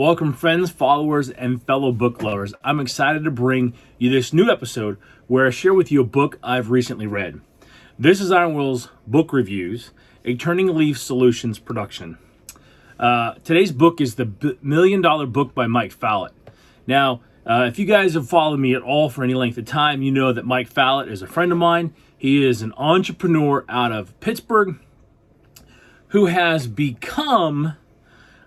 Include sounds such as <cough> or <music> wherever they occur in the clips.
Welcome, friends, followers, and fellow book lovers. I'm excited to bring you this new episode where I share with you a book I've recently read. This is Iron Will's Book Reviews, a Turning Leaf Solutions production. Uh, today's book is the B- Million Dollar Book by Mike Fallat. Now, uh, if you guys have followed me at all for any length of time, you know that Mike Fallat is a friend of mine. He is an entrepreneur out of Pittsburgh who has become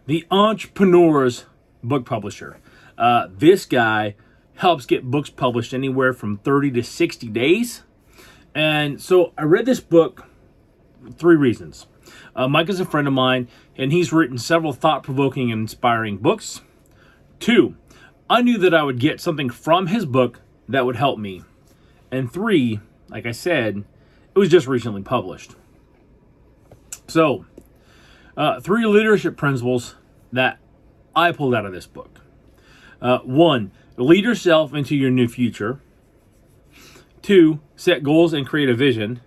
the entrepreneur's book publisher. Uh, this guy helps get books published anywhere from 30 to 60 days. And so I read this book three reasons. Uh, Mike is a friend of mine, and he's written several thought provoking and inspiring books. Two, I knew that I would get something from his book that would help me. And three, like I said, it was just recently published. So, uh, three leadership principles that I pulled out of this book. Uh, one, lead yourself into your new future. Two, set goals and create a vision.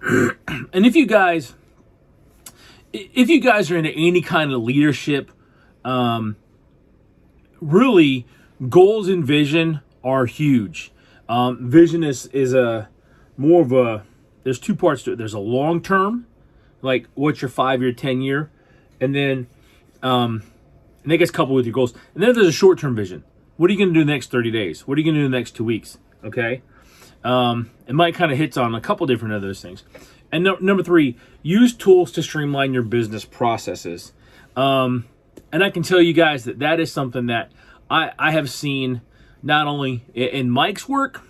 <clears throat> and if you guys, if you guys are into any kind of leadership, um, really, goals and vision are huge. Um, vision is is a more of a. There's two parts to it. There's a long term, like what's your five year, ten year, and then um, and that gets coupled with your goals. And then there's a short term vision. What are you going to do the next 30 days? What are you going to do the next two weeks? Okay. Um, it might kind of hits on a couple different of those things. And no, number three, use tools to streamline your business processes. Um, and I can tell you guys that that is something that I, I have seen not only in Mike's work,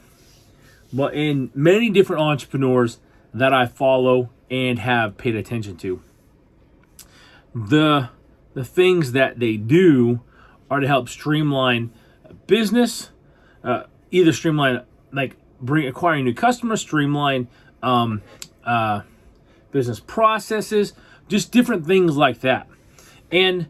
but in many different entrepreneurs that I follow and have paid attention to. The the things that they do are to help streamline business, uh, either streamline like bring acquiring new customers, streamline um, uh, business processes, just different things like that. And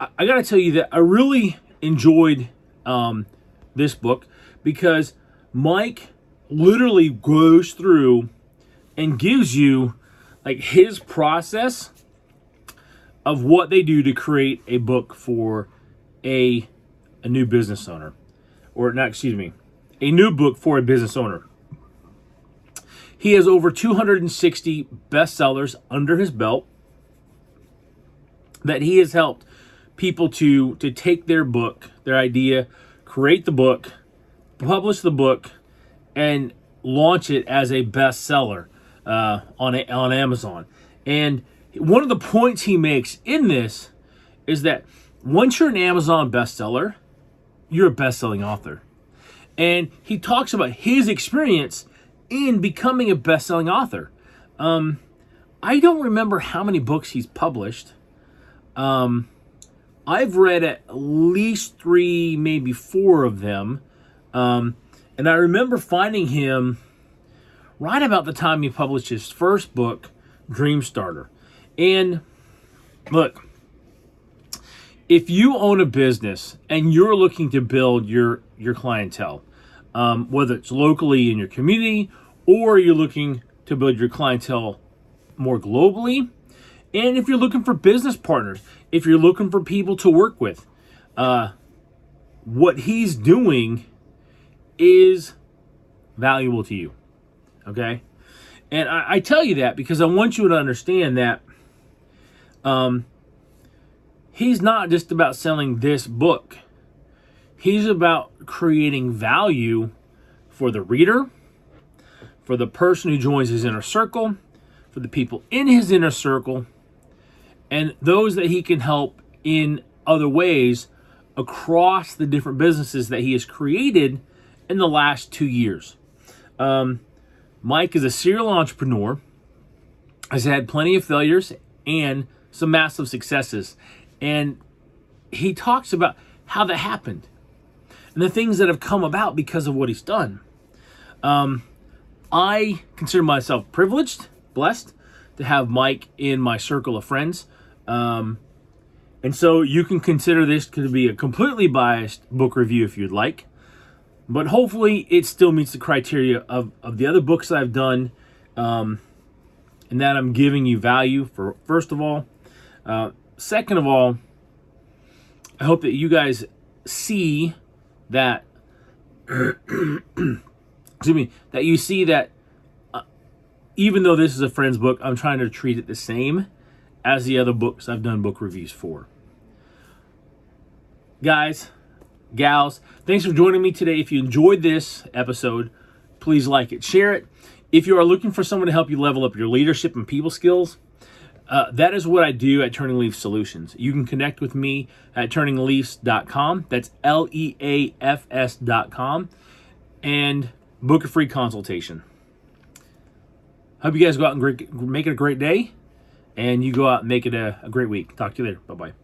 I, I got to tell you that I really enjoyed um, this book because Mike literally goes through and gives you like his process of what they do to create a book for a a new business owner. Or not excuse me a new book for a business owner. He has over 260 bestsellers under his belt that he has helped people to to take their book their idea create the book publish the book and launch it as a bestseller uh, on on Amazon and one of the points he makes in this is that once you're an Amazon bestseller, you're a best-selling author. And he talks about his experience in becoming a best-selling author. Um, I don't remember how many books he's published. Um, I've read at least three, maybe four of them. Um, and I remember finding him right about the time he published his first book, Dream Starter. And look, if you own a business and you're looking to build your your clientele, um, whether it's locally in your community or you're looking to build your clientele more globally, and if you're looking for business partners, if you're looking for people to work with, uh, what he's doing is valuable to you. Okay? And I, I, tell you that because I want you to understand that um, he's not just about selling this book, he's about creating value for the reader, for the person who joins his inner circle, for the people in his inner circle, and those that he can help in other ways across the different businesses that he has created in the last two years. Um, Mike is a serial entrepreneur, has had plenty of failures and some massive successes. And he talks about how that happened and the things that have come about because of what he's done. Um, I consider myself privileged, blessed to have Mike in my circle of friends. Um, and so you can consider this to be a completely biased book review if you'd like. But hopefully it still meets the criteria of, of the other books I've done. Um, and that I'm giving you value for, first of all, uh, second of all, I hope that you guys see that <clears throat> excuse me that you see that uh, even though this is a friend's book i'm trying to treat it the same as the other books i've done book reviews for guys gals thanks for joining me today if you enjoyed this episode please like it share it if you are looking for someone to help you level up your leadership and people skills uh, that is what I do at Turning Leaf Solutions. You can connect with me at turningleafs.com. That's L E A F S.com. And book a free consultation. Hope you guys go out and make it a great day. And you go out and make it a, a great week. Talk to you later. Bye bye.